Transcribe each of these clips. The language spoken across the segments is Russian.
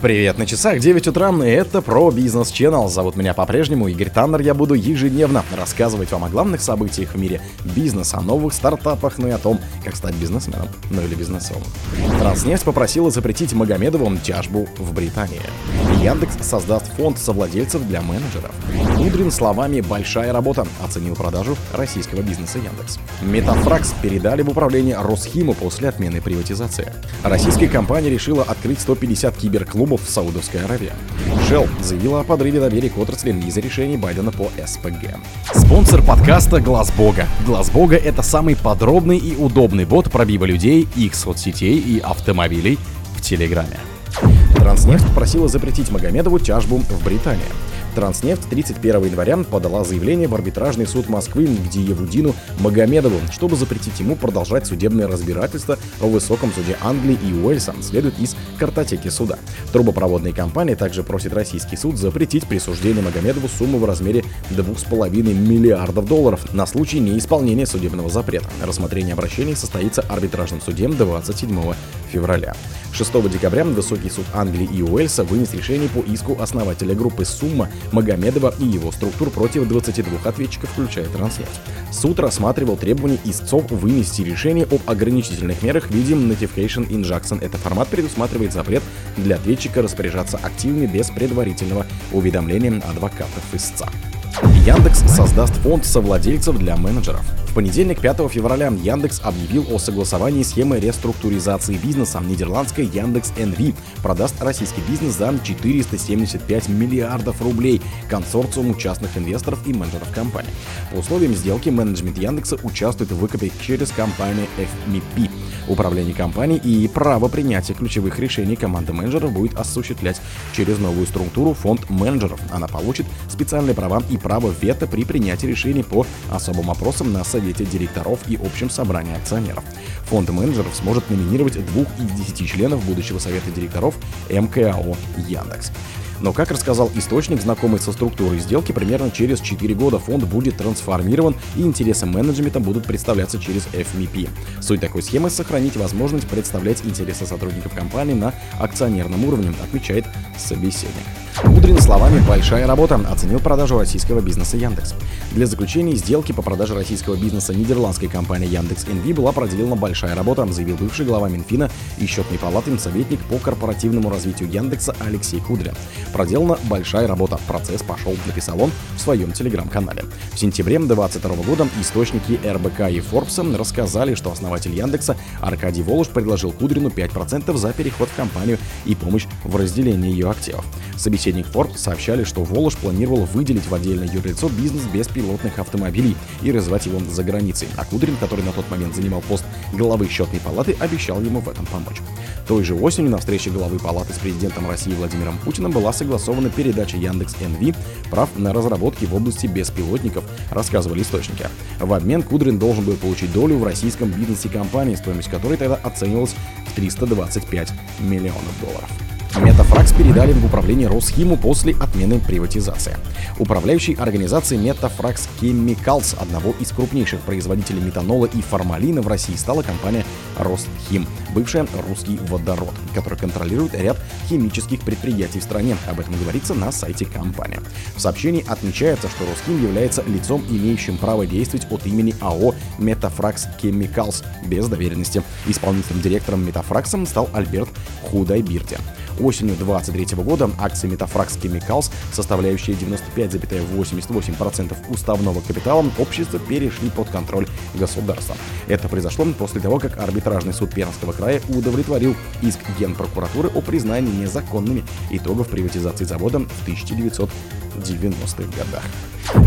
Привет, на часах 9 утра, и это про бизнес Channel. Зовут меня по-прежнему Игорь Таннер. Я буду ежедневно рассказывать вам о главных событиях в мире бизнеса, о новых стартапах, ну и о том, как стать бизнесменом, ну или бизнесом. Транснефть попросила запретить Магомедову тяжбу в Британии. Яндекс создаст фонд совладельцев для менеджеров. Кудрин словами «большая работа» оценил продажу российского бизнеса Яндекс. Метафракс передали в управление Росхиму после отмены приватизации. Российская компания решила открыть 150 киберклубов клубов в Саудовской Аравии. Shell заявила о подрыве доверия к отрасли из-за решений Байдена по СПГ. Спонсор подкаста Глаз Бога. Глаз Бога — это самый подробный и удобный бот пробива людей, их соцсетей и автомобилей в Телеграме. Транснефть просила запретить Магомедову тяжбу в Британии. Транснефть 31 января подала заявление в арбитражный суд Москвы к Диевудину Магомедову, чтобы запретить ему продолжать судебное разбирательство в высоком суде Англии и Уэльса, следует из картотеки суда. Трубопроводная компания также просит российский суд запретить присуждение Магомедову суммы в размере 2,5 миллиардов долларов на случай неисполнения судебного запрета. Рассмотрение обращений состоится арбитражным судем 27 февраля. 6 декабря Высокий суд Англии и Уэльса вынес решение по иску основателя группы «Сумма» Магомедова и его структур против 22 ответчиков, включая Транснефть. Суд рассматривал требования истцов вынести решение об ограничительных мерах в виде Notification Injunction. Этот формат предусматривает запрет для ответчика распоряжаться активами без предварительного уведомления адвокатов истца. Яндекс создаст фонд совладельцев для менеджеров. Понедельник, 5 февраля, Яндекс объявил о согласовании схемы реструктуризации бизнеса. Нидерландская Яндекс НВ продаст российский бизнес за 475 миллиардов рублей консорциуму частных инвесторов и менеджеров компании. По условиям сделки менеджмент Яндекса участвует в выкупе через компанию FMP. Управление компанией и право принятия ключевых решений команда менеджеров будет осуществлять через новую структуру фонд менеджеров. Она получит специальные права и право вето при принятии решений по особым вопросам на совете директоров и общем собрании акционеров. Фонд менеджеров сможет номинировать двух из десяти членов будущего совета директоров МКАО Яндекс. Но, как рассказал источник, знакомый со структурой сделки, примерно через 4 года фонд будет трансформирован и интересы менеджмента будут представляться через FMP. Суть такой схемы — сохранить возможность представлять интересы сотрудников компании на акционерном уровне, отмечает собеседник. Кудрин словами «большая работа» оценил продажу российского бизнеса Яндекс. Для заключения сделки по продаже российского бизнеса нидерландской компании Яндекс НВ была проделана большая работа, заявил бывший глава Минфина и счетной палаты советник по корпоративному развитию Яндекса Алексей Кудрин. Проделана большая работа, процесс пошел, написал он в своем телеграм-канале. В сентябре 2022 года источники РБК и Forbes рассказали, что основатель Яндекса Аркадий Волош предложил Кудрину 5% за переход в компанию и помощь в разделении ее активов. Собеседник Forbes сообщали, что Волош планировал выделить в отдельное юрлицо бизнес беспилотных автомобилей и развивать его за границей, а Кудрин, который на тот момент занимал пост главы счетной палаты, обещал ему в этом помочь. Той же осенью на встрече главы палаты с президентом России Владимиром Путиным была согласована передача Яндекс НВ прав на разработки в области беспилотников, рассказывали источники. В обмен Кудрин должен был получить долю в российском бизнесе компании, стоимость которой тогда оценивалась в 325 миллионов долларов. Метафракс передали в управление Росхиму после отмены приватизации. Управляющей организацией Метафракс Chemicals, одного из крупнейших производителей метанола и формалина в России, стала компания Росхим, бывшая «Русский водород», который контролирует ряд химических предприятий в стране. Об этом говорится на сайте компании. В сообщении отмечается, что Росхим является лицом, имеющим право действовать от имени АО Метафракс Chemicals без доверенности. Исполнительным директором Метафраксом стал Альберт Худайбирти. Осенью 2023 года акции Metafrax Chemicals, составляющие 95,88% уставного капитала, общества перешли под контроль государства. Это произошло после того, как арбитражный суд Пермского края удовлетворил иск Генпрокуратуры о признании незаконными итогов приватизации завода в 1990-х годах.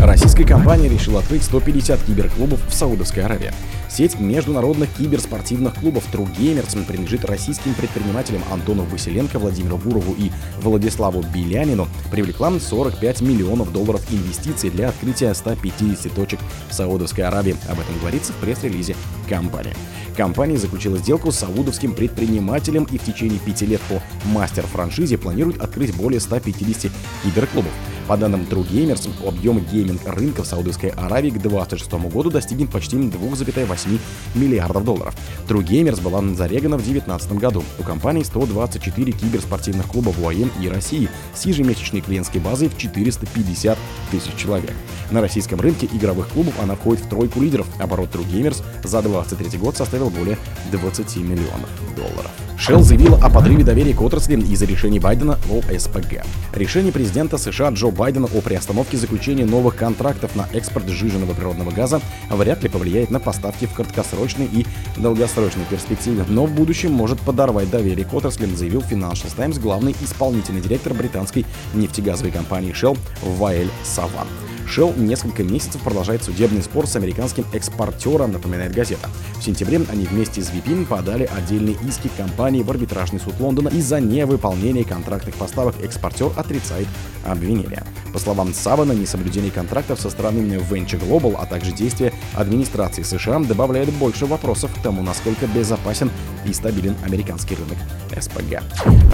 Российская компания решила открыть 150 киберклубов в Саудовской Аравии. Сеть международных киберспортивных клубов True Gamers принадлежит российским предпринимателям Антону Василенко, Владимиру Бурову и Владиславу Белянину, привлекла 45 миллионов долларов инвестиций для открытия 150 точек в Саудовской Аравии. Об этом говорится в пресс-релизе компании. Компания заключила сделку с саудовским предпринимателем и в течение пяти лет по мастер-франшизе планирует открыть более 150 киберклубов. По данным True Gamers, объем гейминг рынка в Саудовской Аравии к 2026 году достигнет почти 2,8 миллиардов долларов. True Gamers была зарегана в 2019 году. У компании 124 киберспортивных клуба в ОАЕ и России с ежемесячной клиентской базой в 450 тысяч человек. На российском рынке игровых клубов она входит в тройку лидеров. Оборот True Gamers за 2023 год составил более 20 миллионов долларов. Shell заявила о подрыве доверия к отрасли из-за решений Байдена о СПГ. Решение президента США Джо Байдена о приостановке заключения новых контрактов на экспорт сжиженного природного газа вряд ли повлияет на поставки в краткосрочной и долгосрочной перспективе, но в будущем может подорвать доверие к отрасли, заявил Financial Times главный исполнительный директор британской нефтегазовой компании Shell Ваэль Саван. Shell несколько месяцев продолжает судебный спор с американским экспортером, напоминает газета. В сентябре они вместе с VP подали отдельные иски компании в арбитражный суд Лондона из-за невыполнения контрактных поставок. Экспортер отрицает обвинения. По словам Савана, несоблюдение контрактов со стороны Venture Global, а также действия администрации США добавляют больше вопросов к тому, насколько безопасен и стабилен американский рынок СПГ.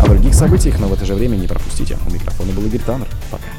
О других событиях, но в это же время не пропустите. У микрофона был Игорь Таннер. Пока.